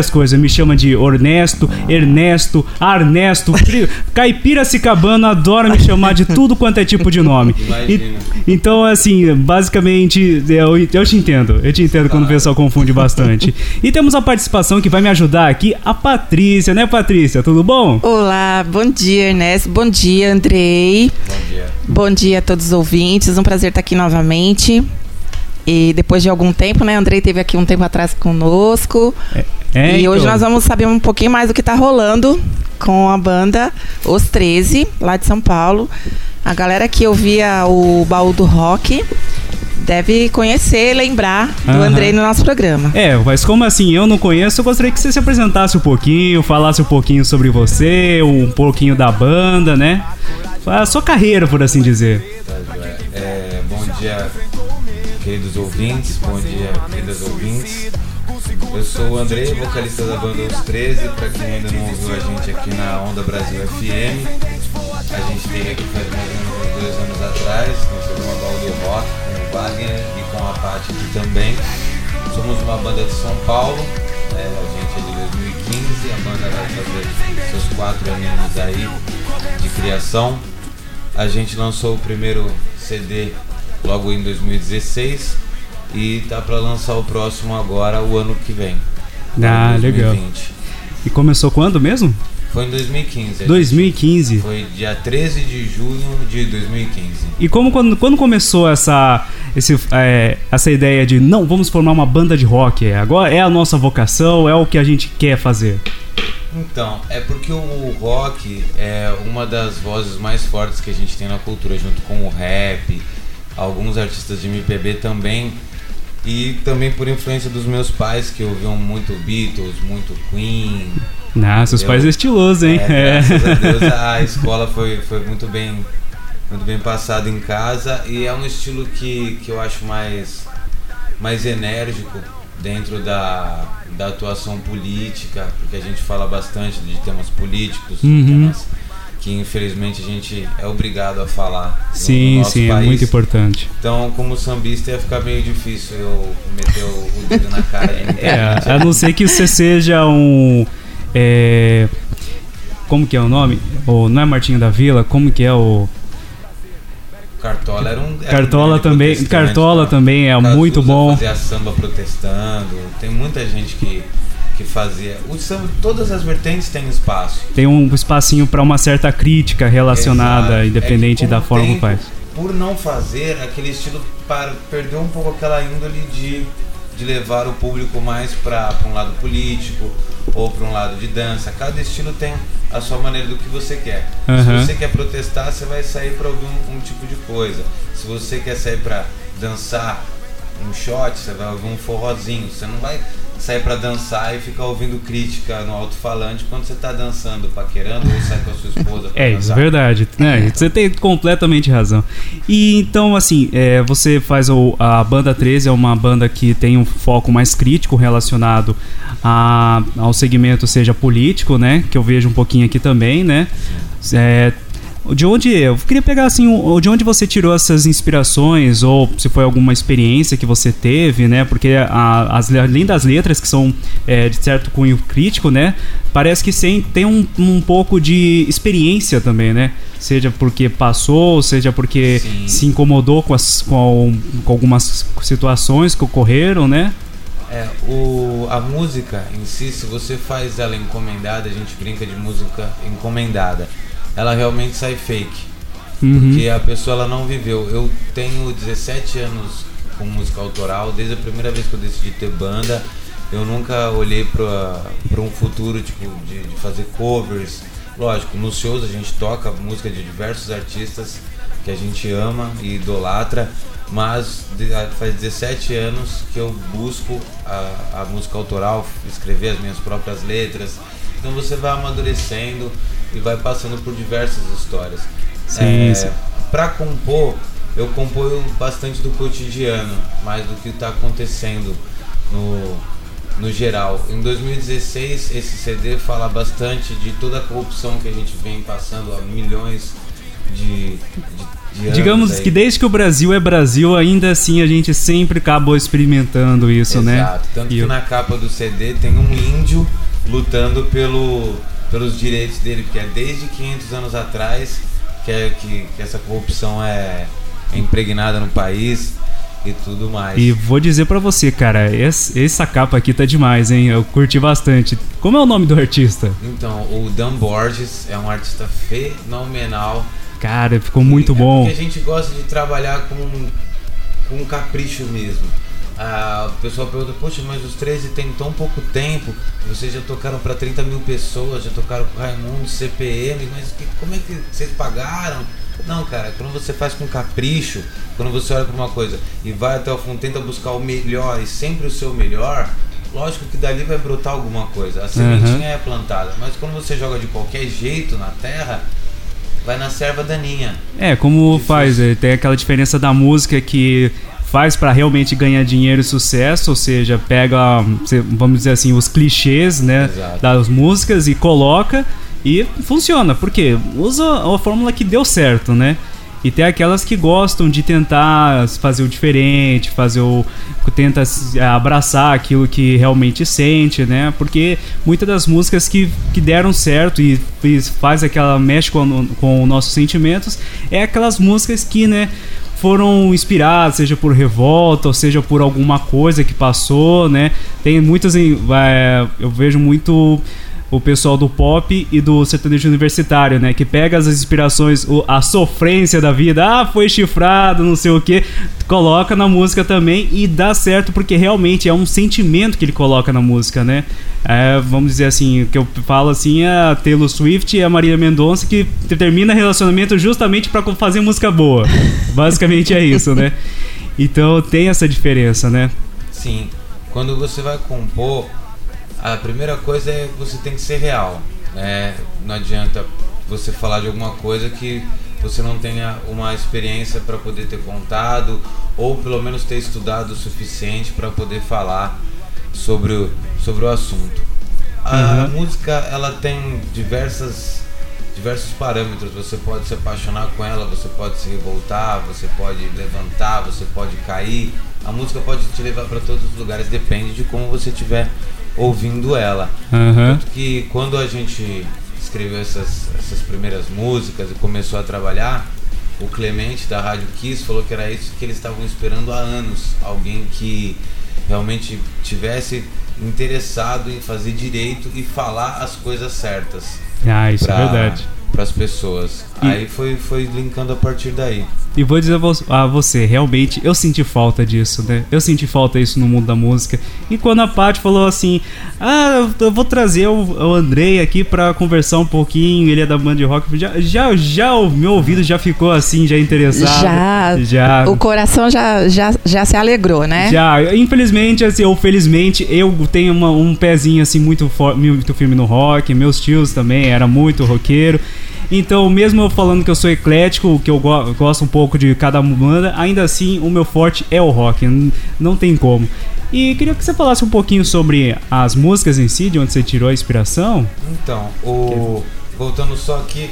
várias coisas. Me chama de Ornesto, Ernesto, Arnesto, Caipira Cicabano adora me chamar de tudo quanto é tipo de nome. E, então, assim, basicamente, eu, eu te entendo. Eu te entendo quando o pessoal confunde bastante. E temos a participação que vai me ajudar aqui, a Patrícia, né, Patrícia? Tudo bom? Olá, bom dia, Ernesto. Bom dia, Andrei. Bom dia. Bom dia a todos os ouvintes. Um prazer estar aqui novamente. E depois de algum tempo, né? Andrei teve aqui um tempo atrás conosco. É, é, e então. hoje nós vamos saber um pouquinho mais do que está rolando com a banda Os 13, lá de São Paulo. A galera que ouvia o baú do rock deve conhecer, lembrar do uhum. Andrei no nosso programa. É, mas como assim eu não conheço, eu gostaria que você se apresentasse um pouquinho, falasse um pouquinho sobre você, um pouquinho da banda, né? A sua carreira, por assim dizer. É, bom dia, queridos ouvintes, bom dia, queridas ouvintes. Eu sou o Andrei, vocalista da banda Os 13, para quem ainda não ouviu a gente aqui na Onda Brasil FM. A gente teve aqui faz mais ou menos dois anos atrás, no programa Baldo Rock, com o Wagner e com a Paty aqui também. Somos uma banda de São Paulo, é, a gente é de 2015, a banda vai fazer seus quatro anos aí de criação. A gente lançou o primeiro CD logo em 2016 e tá para lançar o próximo agora o ano que vem. Ah, legal. E começou quando mesmo? Foi em 2015. 2015. Foi dia 13 de junho de 2015. E como quando, quando começou essa, esse, é, essa ideia de não, vamos formar uma banda de rock? É, agora é a nossa vocação, é o que a gente quer fazer? Então, é porque o rock é uma das vozes mais fortes que a gente tem na cultura, junto com o rap, alguns artistas de MPB também. E também por influência dos meus pais, que ouviam muito Beatles, muito Queen. Ah, seus pais é estiloso, hein? É, graças a Deus a escola foi, foi muito bem muito bem passada em casa e é um estilo que, que eu acho mais, mais enérgico dentro da, da atuação política, porque a gente fala bastante de temas políticos, uhum. temas que infelizmente a gente é obrigado a falar. Sim, no sim, é país. é muito importante. Então, como sambista, ia ficar meio difícil eu meter o, dedo na cara É, a não ser que você seja um. É, como que é o nome? Ou não é Martinho da Vila? Como que é o. Cartola era um. Era Cartola um também. Cartola tá? também é muito bom. Fazia samba protestando. Tem muita gente que que fazia. O samba, todas as vertentes têm espaço. Tem um espacinho para uma certa crítica relacionada, Exato. independente é da forma tempo, que faz. Por não fazer, aquele estilo para, perdeu um pouco aquela índole de, de levar o público mais para um lado político ou para um lado de dança. Cada estilo tem a sua maneira do que você quer. Uhum. Se você quer protestar, você vai sair para ouvir um, um tipo de coisa. Se você quer sair para dançar um shot, você vai ouvir um forrozinho. Você não vai sair para dançar e ficar ouvindo crítica no alto-falante quando você tá dançando, paquerando ou sai com a sua esposa. é, isso é verdade. É, você tem completamente razão. E então, assim, é, você faz o, a Banda 13, é uma banda que tem um foco mais crítico relacionado a, ao segmento, seja político, né? Que eu vejo um pouquinho aqui também, né? É, de onde eu queria pegar assim, de onde você tirou essas inspirações ou se foi alguma experiência que você teve, né? Porque a, as, além das letras que são é, de certo cunho crítico, né? Parece que sem, tem um, um pouco de experiência também, né? Seja porque passou, seja porque Sim. se incomodou com, as, com, com algumas situações que ocorreram, né? É, o, a música em si, se você faz ela encomendada, a gente brinca de música encomendada ela realmente sai fake. Uhum. Porque a pessoa ela não viveu. Eu tenho 17 anos com música autoral, desde a primeira vez que eu decidi ter banda, eu nunca olhei para um futuro tipo de, de, fazer covers. Lógico, nos shows a gente toca música de diversos artistas que a gente ama e idolatra, mas faz 17 anos que eu busco a, a música autoral, escrever as minhas próprias letras. Então você vai amadurecendo e vai passando por diversas histórias. Sim, é, sim. Para compor, eu componho bastante do cotidiano, mais do que está acontecendo no, no geral. Em 2016, esse CD fala bastante de toda a corrupção que a gente vem passando há milhões de, de, de Digamos que desde que o Brasil é Brasil, ainda assim a gente sempre acabou experimentando isso, Exato. né? Exato. Tanto e que eu... na capa do CD tem um índio lutando pelo, pelos direitos dele, porque é desde 500 anos atrás que, é, que, que essa corrupção é, é impregnada no país e tudo mais. E vou dizer para você, cara, essa capa aqui tá demais, hein? Eu curti bastante. Como é o nome do artista? Então, o Dan Borges é um artista fenomenal. Cara, ficou muito é bom. Porque a gente gosta de trabalhar com, com um capricho mesmo. Ah, o pessoal pergunta, poxa, mas os 13 tem tão pouco tempo, vocês já tocaram para 30 mil pessoas, já tocaram com Raimundo, CPM, mas que, como é que vocês pagaram? Não, cara, quando você faz com capricho, quando você olha para uma coisa e vai até o fundo, tenta buscar o melhor e sempre o seu melhor, lógico que dali vai brotar alguma coisa. A sementinha uhum. é plantada, mas quando você joga de qualquer jeito na terra, vai na serva daninha. É, como faz, é, tem aquela diferença da música que faz para realmente ganhar dinheiro e sucesso, ou seja, pega, vamos dizer assim, os clichês, né, Exato. das músicas e coloca e funciona, porque usa a fórmula que deu certo, né? E tem aquelas que gostam de tentar fazer o diferente, fazer o. tenta abraçar aquilo que realmente sente, né? Porque muitas das músicas que, que deram certo e faz aquela. mexe com, com nossos sentimentos, é aquelas músicas que, né? Foram inspiradas, seja por revolta, ou seja por alguma coisa que passou, né? Tem muitas. É, eu vejo muito o pessoal do pop e do sertanejo universitário, né? Que pega as inspirações, a sofrência da vida, ah, foi chifrado, não sei o que, coloca na música também e dá certo porque realmente é um sentimento que ele coloca na música, né? É, vamos dizer assim, o que eu falo assim é a Taylor Swift e a Maria Mendonça que termina relacionamento justamente para fazer música boa. Basicamente é isso, né? Então tem essa diferença, né? Sim. Quando você vai compor a primeira coisa é que você tem que ser real. Né? Não adianta você falar de alguma coisa que você não tenha uma experiência para poder ter contado ou pelo menos ter estudado o suficiente para poder falar sobre o, sobre o assunto. A, uhum. música ela tem diversas diversos parâmetros. Você pode se apaixonar com ela, você pode se revoltar, você pode levantar, você pode cair. A música pode te levar para todos os lugares, depende de como você estiver ouvindo ela. Uhum. Tanto que quando a gente escreveu essas, essas primeiras músicas e começou a trabalhar, o Clemente da Rádio Kiss falou que era isso que eles estavam esperando há anos. Alguém que realmente tivesse interessado em fazer direito e falar as coisas certas. Ah, isso é pra, é verdade. Para as pessoas. E... Aí foi, foi linkando a partir daí. E vou dizer a você, realmente, eu senti falta disso, né? Eu senti falta disso no mundo da música. E quando a Paty falou assim, ah, eu vou trazer o, o Andrei aqui pra conversar um pouquinho, ele é da band rock, já, já, já o meu ouvido já ficou assim, já interessado. Já, já. O coração já, já, já se alegrou, né? Já, infelizmente, assim, ou felizmente, eu tenho uma, um pezinho assim muito, muito firme no rock, meus tios também era muito roqueiro. Então, mesmo eu falando que eu sou eclético, que eu go gosto um pouco de cada banda, ainda assim o meu forte é o rock, não tem como. E queria que você falasse um pouquinho sobre as músicas em si, de onde você tirou a inspiração. Então, o... voltando só aqui,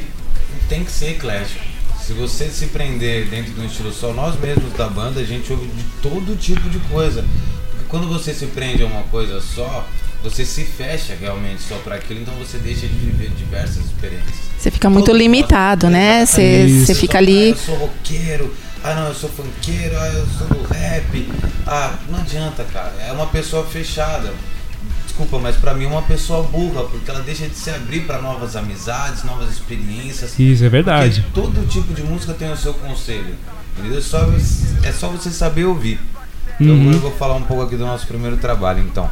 tem que ser eclético. Se você se prender dentro de um estilo só, nós mesmos da banda, a gente ouve de todo tipo de coisa. Porque quando você se prende a uma coisa só, você se fecha realmente só para aquilo, então você deixa de viver diversas experiências. Você fica muito Todo limitado, né? Você, você fica ali. Ah, eu sou roqueiro, ah não, eu sou funkeiro, ah eu sou do rap. Ah, não adianta, cara. É uma pessoa fechada. Desculpa, mas para mim é uma pessoa burra, porque ela deixa de se abrir para novas amizades, novas experiências. Isso é verdade. todo tipo de música tem o seu conselho. Entendeu? Só, é só você saber ouvir. Então uhum. eu vou falar um pouco aqui do nosso primeiro trabalho, então.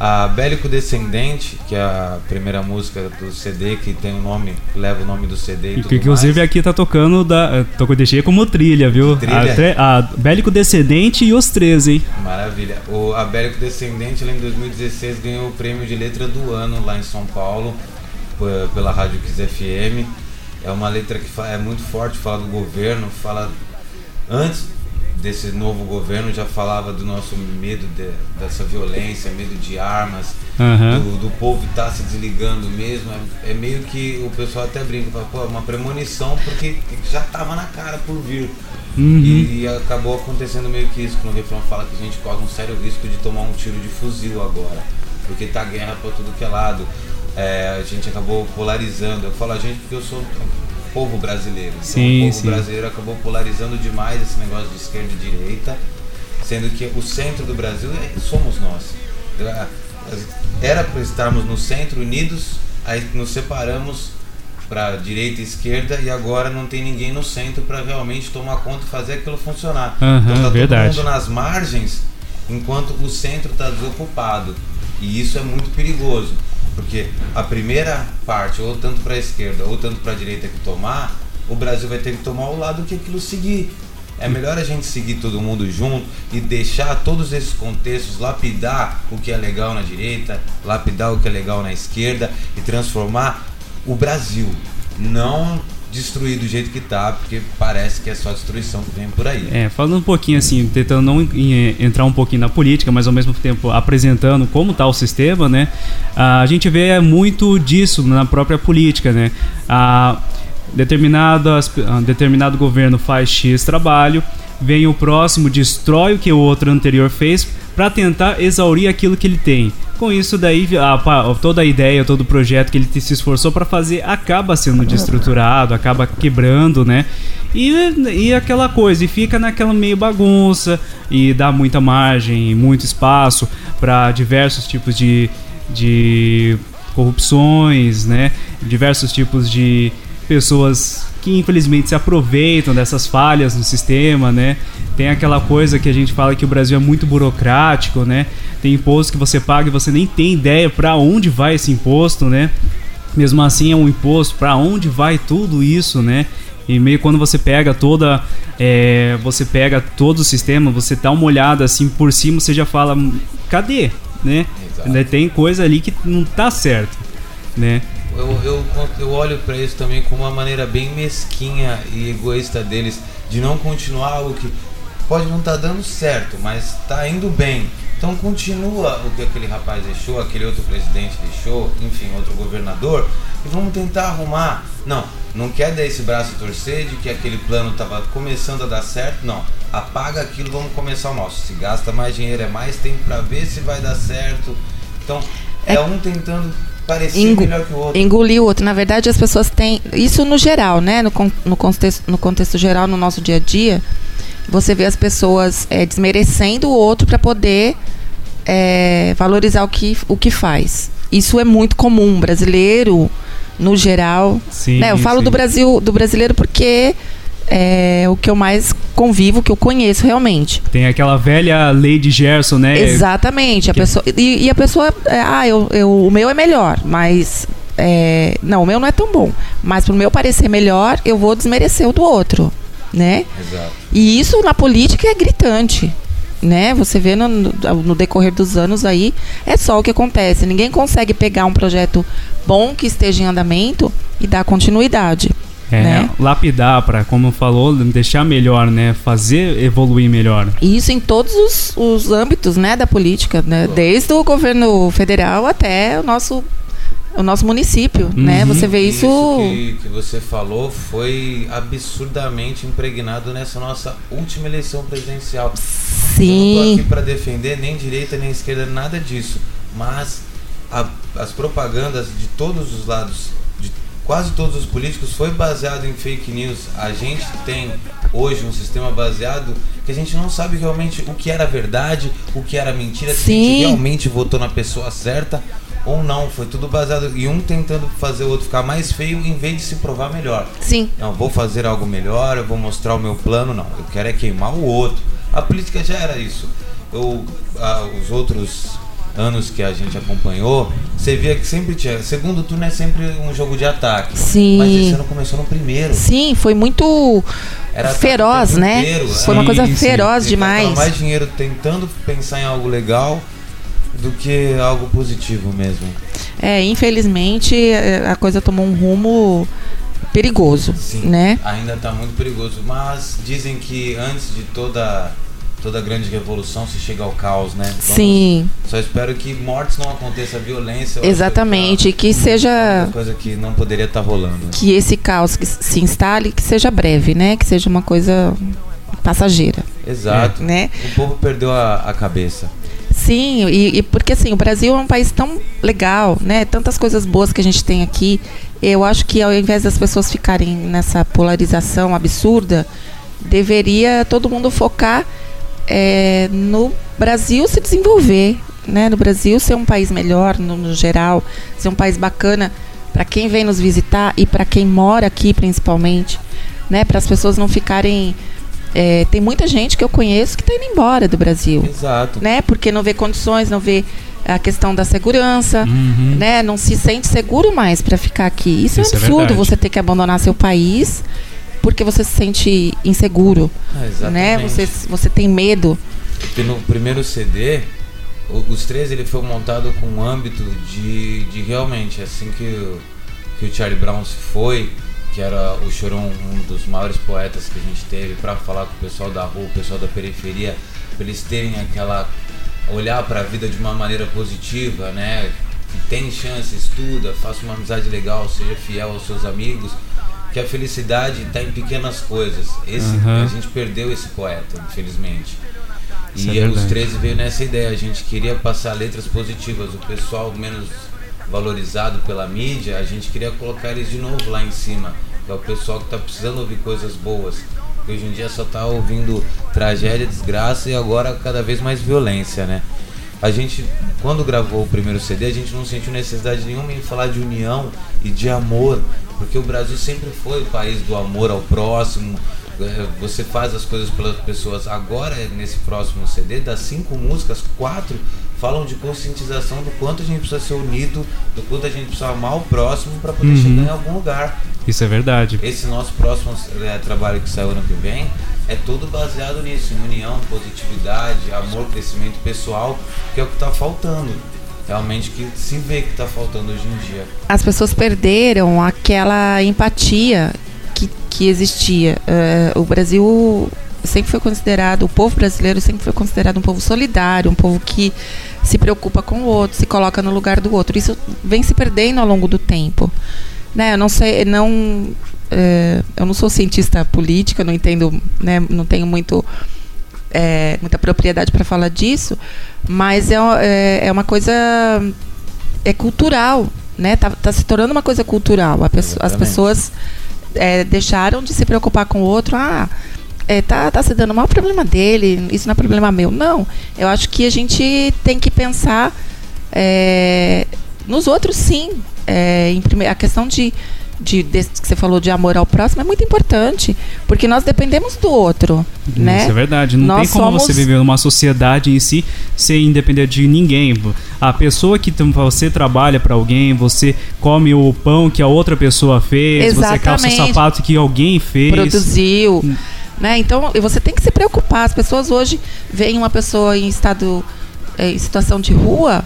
A Bélico Descendente, que é a primeira música do CD, que tem o nome, leva o nome do CD e, e que inclusive mais. aqui tá tocando, da, eh, deixei como trilha, viu? Trilha? A, a Bélico Descendente e os 13, hein? Maravilha. O, a Bélico Descendente, ela em 2016 ganhou o prêmio de letra do ano lá em São Paulo, pela Rádio Kiss FM. É uma letra que é muito forte, fala do governo, fala antes desse novo governo já falava do nosso medo de, dessa violência, medo de armas, uhum. do, do, povo estar tá se desligando mesmo. É, é, meio que o pessoal até brinca, fala, pô, é uma premonição porque já estava na cara por vir. Uhum. E, e, acabou acontecendo meio que isso, quando o refrão fala que a gente corre um sério risco de tomar um tiro de fuzil agora. Porque tá guerra para tudo que é lado. É, a gente acabou polarizando. Eu falo a gente porque eu sou povo brasileiro. Então, sim, o povo sim. brasileiro acabou polarizando demais esse negócio de esquerda e direita, sendo que o centro do Brasil é, somos nós. Era para estarmos no centro unidos, aí nos separamos para direita e esquerda e agora não tem ninguém no centro para realmente tomar conta e fazer aquilo funcionar. Uhum, então tá verdade. todo mundo nas margens enquanto o centro está desocupado. E isso é muito perigoso. Porque a primeira parte, ou tanto para a esquerda ou tanto para a direita que tomar, o Brasil vai ter que tomar o lado que aquilo seguir. É melhor a gente seguir todo mundo junto e deixar todos esses contextos lapidar o que é legal na direita, lapidar o que é legal na esquerda e transformar o Brasil. Não destruir do jeito que tá, porque parece que é só destruição que vem por aí. É, falando um pouquinho assim, tentando não entrar um pouquinho na política, mas ao mesmo tempo apresentando como tá o sistema, né? A gente vê muito disso na própria política, né? A determinado, determinado governo faz X trabalho, vem o próximo, destrói o que o outro anterior fez para tentar exaurir aquilo que ele tem. Com isso daí a, toda a ideia, todo o projeto que ele se esforçou para fazer acaba sendo destruturado, acaba quebrando, né? E, e aquela coisa, e fica naquela meio bagunça e dá muita margem, muito espaço para diversos tipos de, de corrupções, né? Diversos tipos de pessoas que infelizmente se aproveitam dessas falhas no sistema, né? Tem aquela coisa que a gente fala que o Brasil é muito burocrático, né? Tem imposto que você paga e você nem tem ideia para onde vai esse imposto, né? Mesmo assim é um imposto para onde vai tudo isso, né? E meio quando você pega toda, é, você pega todo o sistema, você dá uma olhada assim por cima, você já fala, cadê, né? Exato. Tem coisa ali que não tá certo, né? eu, eu, eu olho para isso também como uma maneira bem mesquinha e egoísta deles de não continuar algo que pode não estar tá dando certo, mas está indo bem. Então continua o que aquele rapaz deixou, aquele outro presidente deixou, enfim, outro governador, e vamos tentar arrumar. Não, não quer dar esse braço torcer de que aquele plano estava começando a dar certo, não. Apaga aquilo, vamos começar o nosso. Se gasta mais dinheiro é mais tempo para ver se vai dar certo. Então, é, é um tentando parecer Engo melhor que o outro. Engolir o outro. Na verdade, as pessoas têm. Isso no geral, né? No, no, contexto, no contexto geral, no nosso dia a dia, você vê as pessoas é, desmerecendo o outro para poder é, valorizar o que, o que faz. Isso é muito comum. Brasileiro, no geral. Sim, né? Eu falo sim. do Brasil, do brasileiro porque é o que eu mais convivo, que eu conheço realmente. Tem aquela velha lei de Gerson, né? Exatamente. A pessoa, e, e a pessoa, é, ah, eu, eu, o meu é melhor, mas é, não, o meu não é tão bom. Mas pro meu parecer melhor, eu vou desmerecer o do outro, né? Exato. E isso na política é gritante. Né? Você vê no, no decorrer dos anos aí, é só o que acontece. Ninguém consegue pegar um projeto bom que esteja em andamento e dar continuidade. É, né? lapidar para, como falou, deixar melhor, né? Fazer evoluir melhor. Isso em todos os, os âmbitos, né, da política, né? Desde o governo federal até o nosso o nosso município, né? uhum. né? Você vê isso. Isso que, que, você falou foi absurdamente impregnado nessa nossa última eleição presidencial. Sim. Eu não tô aqui para defender nem direita nem esquerda, nada disso. Mas a, as propagandas de todos os lados quase todos os políticos foi baseado em fake news. A gente tem hoje um sistema baseado que a gente não sabe realmente o que era verdade, o que era mentira, Sim. se a gente realmente votou na pessoa certa ou não. Foi tudo baseado em um tentando fazer o outro ficar mais feio em vez de se provar melhor. Sim. Não, vou fazer algo melhor, eu vou mostrar o meu plano. Não, eu quero é queimar o outro. A política já era isso. Eu, ah, os outros anos que a gente acompanhou, você via que sempre tinha. Segundo turno é sempre um jogo de ataque. Sim. Mas esse ano começou no primeiro. Sim, foi muito Era feroz, né? Inteiro. Foi uma coisa sim, feroz sim. demais. mais dinheiro tentando pensar em algo legal do que algo positivo mesmo. É, infelizmente a coisa tomou um rumo perigoso, Sim, né? Ainda está muito perigoso, mas dizem que antes de toda toda grande revolução se chega ao caos, né? Vamos, Sim. Só espero que mortes não aconteça, violência. Exatamente, que, que seja. Uma coisa que não poderia estar tá rolando. Que esse caos que se instale, que seja breve, né? Que seja uma coisa passageira. Exato. Né? O povo perdeu a, a cabeça. Sim, e, e, porque assim, o Brasil é um país tão legal, né? Tantas coisas boas que a gente tem aqui. Eu acho que ao invés das pessoas ficarem nessa polarização absurda, deveria todo mundo focar é, no Brasil se desenvolver, né? No Brasil ser um país melhor no, no geral, ser um país bacana para quem vem nos visitar e para quem mora aqui principalmente, né? Para as pessoas não ficarem é, tem muita gente que eu conheço que está indo embora do Brasil. Exato. Né? Porque não vê condições, não vê a questão da segurança, uhum. né? Não se sente seguro mais para ficar aqui. Isso, é Isso é absurdo, é você ter que abandonar seu país porque você se sente inseguro, ah, né? Você, você tem medo. Porque no primeiro CD, os três ele foi montado com um âmbito de, de realmente assim que o, que o Charlie Brown se foi, que era o Chorão, um dos maiores poetas que a gente teve, para falar com o pessoal da rua, o pessoal da periferia, para eles terem aquela olhar para a vida de uma maneira positiva, né? Que tem chance, estuda, faça uma amizade legal, seja fiel aos seus amigos, que a felicidade está em pequenas coisas. Esse uhum. a gente perdeu esse poeta, infelizmente. Isso e é os 13 veio nessa ideia, a gente queria passar letras positivas, o pessoal menos valorizado pela mídia, a gente queria colocar eles de novo lá em cima. É o pessoal que está precisando ouvir coisas boas. Que hoje em dia só está ouvindo tragédia, desgraça e agora cada vez mais violência, né? A gente, quando gravou o primeiro CD, a gente não sentiu necessidade nenhuma em falar de união e de amor, porque o Brasil sempre foi o país do amor ao próximo. É, você faz as coisas pelas pessoas. Agora, nesse próximo CD, das cinco músicas, quatro falam de conscientização do quanto a gente precisa ser unido, do quanto a gente precisa amar o próximo para poder uhum. chegar em algum lugar. Isso é verdade. Esse nosso próximo é, trabalho que sai ano que vem é todo baseado nisso, em união, positividade, amor, crescimento pessoal, que é o que está faltando. Realmente que se vê que está faltando hoje em dia. As pessoas perderam aquela empatia que, que existia. Uh, o Brasil sempre foi considerado, o povo brasileiro sempre foi considerado um povo solidário, um povo que se preocupa com o outro, se coloca no lugar do outro. Isso vem se perdendo ao longo do tempo. Né? Eu não sei, não, é, eu não sou cientista política, não entendo, né, não tenho muito é, muita propriedade para falar disso, mas é, é, é, uma coisa é cultural, né? Tá, tá se tornando uma coisa cultural. Pessoa, as pessoas é, deixaram de se preocupar com o outro. Ah, é, tá, tá se dando o maior problema dele, isso não é problema meu. Não, eu acho que a gente tem que pensar é, nos outros sim. É, em primeiro, a questão de, de, de, que você falou de amor ao próximo é muito importante, porque nós dependemos do outro, isso né? É verdade. Não nós tem como somos... você viver numa sociedade em si sem depender de ninguém. A pessoa que você trabalha para alguém, você come o pão que a outra pessoa fez, Exatamente. você calça o sapato que alguém fez. Produziu. Né? Então, você tem que se preocupar. As pessoas hoje veem uma pessoa em estado, é, em situação de rua,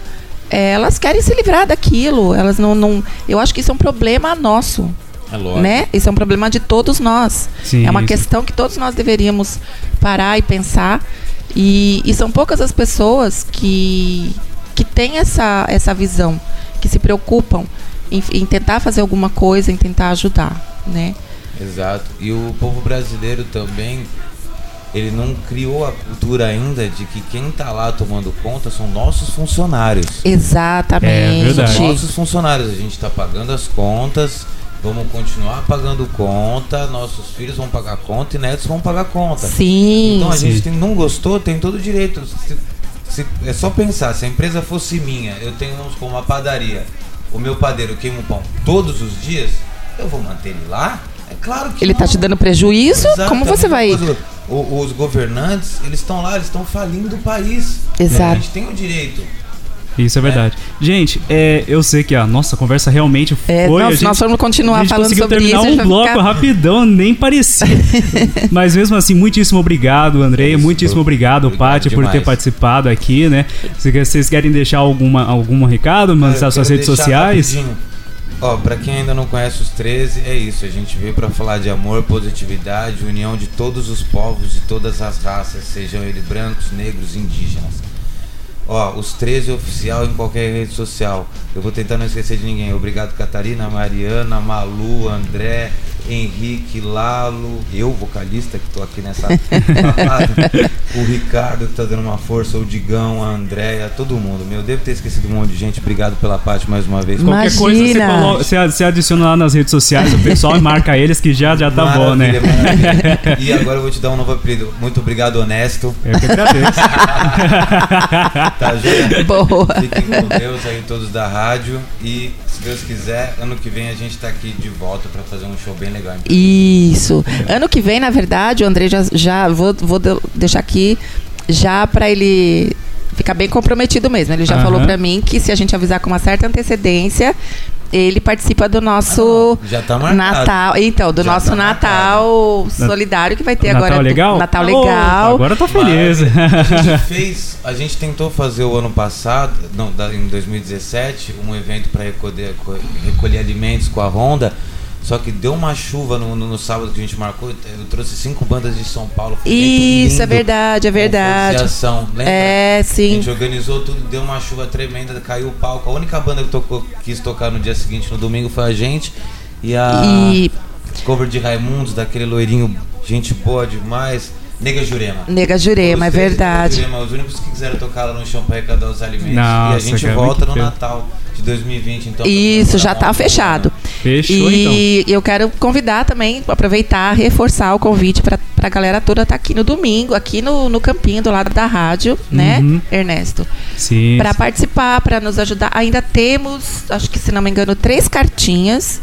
é, elas querem se livrar daquilo. Elas não, não. Eu acho que isso é um problema nosso. É lógico. Né? Isso é um problema de todos nós. Sim, é uma isso. questão que todos nós deveríamos parar e pensar. E, e são poucas as pessoas que, que têm essa, essa visão, que se preocupam em, em tentar fazer alguma coisa, em tentar ajudar. Né? Exato. E o povo brasileiro também, ele não criou a cultura ainda de que quem está lá tomando conta são nossos funcionários. Exatamente. É são nossos funcionários. A gente está pagando as contas, vamos continuar pagando conta, nossos filhos vão pagar conta e netos vão pagar conta. Sim. Então a sim. gente tem, não gostou, tem todo o direito. Se, se, é só pensar, se a empresa fosse minha, eu tenho como uma padaria, o meu padeiro queima o pão todos os dias, eu vou manter ele lá? É claro que Ele está te dando prejuízo? Exatamente. Como você vai... Os, os governantes, eles estão lá, eles estão falindo o país. Exato. A gente tem o direito. Isso é verdade. É. Gente, é, eu sei que a nossa conversa realmente é, foi. Nossa, gente, nós vamos continuar falando sobre terminar isso. um bloco ficar... rapidão, nem parecia. Mas mesmo assim, muitíssimo obrigado, Andrei. Muitíssimo obrigado, Paty, por ter participado aqui, né? Se vocês querem deixar alguma, algum recado, mandar suas redes sociais? Rapidinho Ó, pra quem ainda não conhece os 13, é isso. A gente veio para falar de amor, positividade, união de todos os povos, de todas as raças, sejam eles brancos, negros, indígenas. Ó, os 13 oficial em qualquer rede social. Eu vou tentar não esquecer de ninguém. Obrigado, Catarina, Mariana, Malu, André, Henrique, Lalo, eu, vocalista, que estou aqui nessa o Ricardo, que está dando uma força, o Digão, a Andréia, todo mundo. Meu, devo ter esquecido um monte de gente. Obrigado pela parte mais uma vez. Qualquer Imagina. coisa você, coloca, você, você, adiciona lá nas redes sociais, o pessoal marca eles que já, já tá maravilha, bom, né? Maravilha. E agora eu vou te dar um novo apelido. Muito obrigado, Honesto. Eu que agradeço. tá, Júlia? Boa. Fiquem com Deus aí todos da rádio e se Deus quiser, ano que vem a gente está aqui de volta para fazer um show bem legal. Isso. Ano que vem, na verdade, o André já, já vou, vou deixar aqui já para ele ficar bem comprometido mesmo. Ele já uhum. falou para mim que se a gente avisar com uma certa antecedência, ele participa do nosso ah, já tá Natal. Então, do já nosso tá Natal solidário que vai ter Natal agora. Legal? Natal legal. Oh, agora eu tô feliz. Mas a gente fez, a gente tentou fazer o ano passado, não, em 2017, um evento para recolher, recolher alimentos com a Honda. Só que deu uma chuva no, no, no, sábado que a gente marcou. Eu trouxe cinco bandas de São Paulo. Isso, é verdade, é verdade. Lembra? É, sim. A gente organizou tudo, deu uma chuva tremenda, caiu o palco. A única banda que tocou, quis tocar no dia seguinte, no domingo, foi a gente. E a e... cover de Raimundos, daquele loirinho, gente boa demais. Nega Jurema. Nega Jurema, é verdade. Jurema, os únicos que quiseram tocar lá no chão para arrecadar os alimentos. Nossa, e a gente volta no Natal de 2020, então. Isso, já está fechado. Fechou, e então. eu quero convidar também, aproveitar, reforçar o convite para a galera toda estar tá aqui no domingo, aqui no, no campinho do lado da rádio, né, uhum. Ernesto? Sim. Para participar, para nos ajudar. Ainda temos, acho que se não me engano, três cartinhas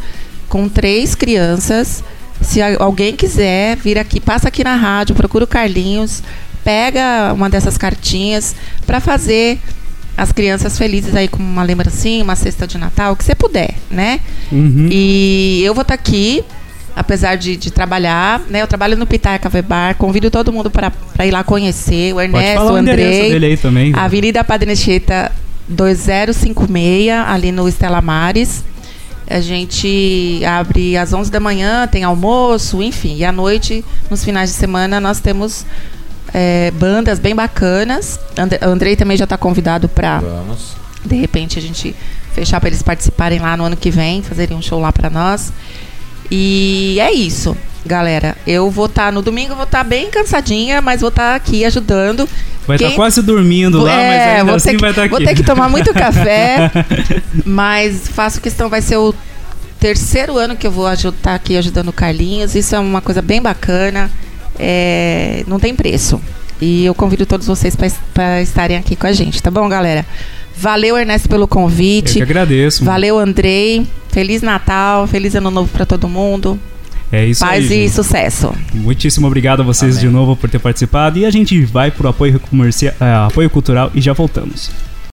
com três crianças. Se alguém quiser vir aqui, passa aqui na rádio, procura o Carlinhos, pega uma dessas cartinhas para fazer as crianças felizes aí com uma lembrancinha, uma cesta de Natal, o que você puder, né? Uhum. E eu vou estar tá aqui, apesar de, de, trabalhar, né? Eu trabalho no Pitaia Café Bar, convido todo mundo para ir lá conhecer, o Ernesto, o Andrei, dele aí também, Avenida Padre Anchieta 2056, ali no Estela Mares. A gente abre às 11 da manhã, tem almoço, enfim. E à noite, nos finais de semana, nós temos é, bandas bem bacanas. And Andrei também já está convidado para. De repente a gente fechar para eles participarem lá no ano que vem, fazerem um show lá para nós. E é isso, galera. Eu vou estar tá, no domingo, vou estar tá bem cansadinha, mas vou estar tá aqui ajudando. Vai estar tá quase dormindo lá, é, mas ainda assim que, vai estar tá aqui. Vou ter que tomar muito café, mas faço questão, vai ser o terceiro ano que eu vou estar tá aqui ajudando o Carlinhos. Isso é uma coisa bem bacana é, não tem preço. E eu convido todos vocês para estarem aqui com a gente, tá bom, galera? Valeu, Ernesto, pelo convite. Eu que agradeço. Valeu, Andrei. Feliz Natal, feliz Ano Novo para todo mundo. É isso Paz aí, e gente. sucesso. Muitíssimo obrigado a vocês Amém. de novo por ter participado. E a gente vai pro apoio, comercial, uh, apoio cultural e já voltamos.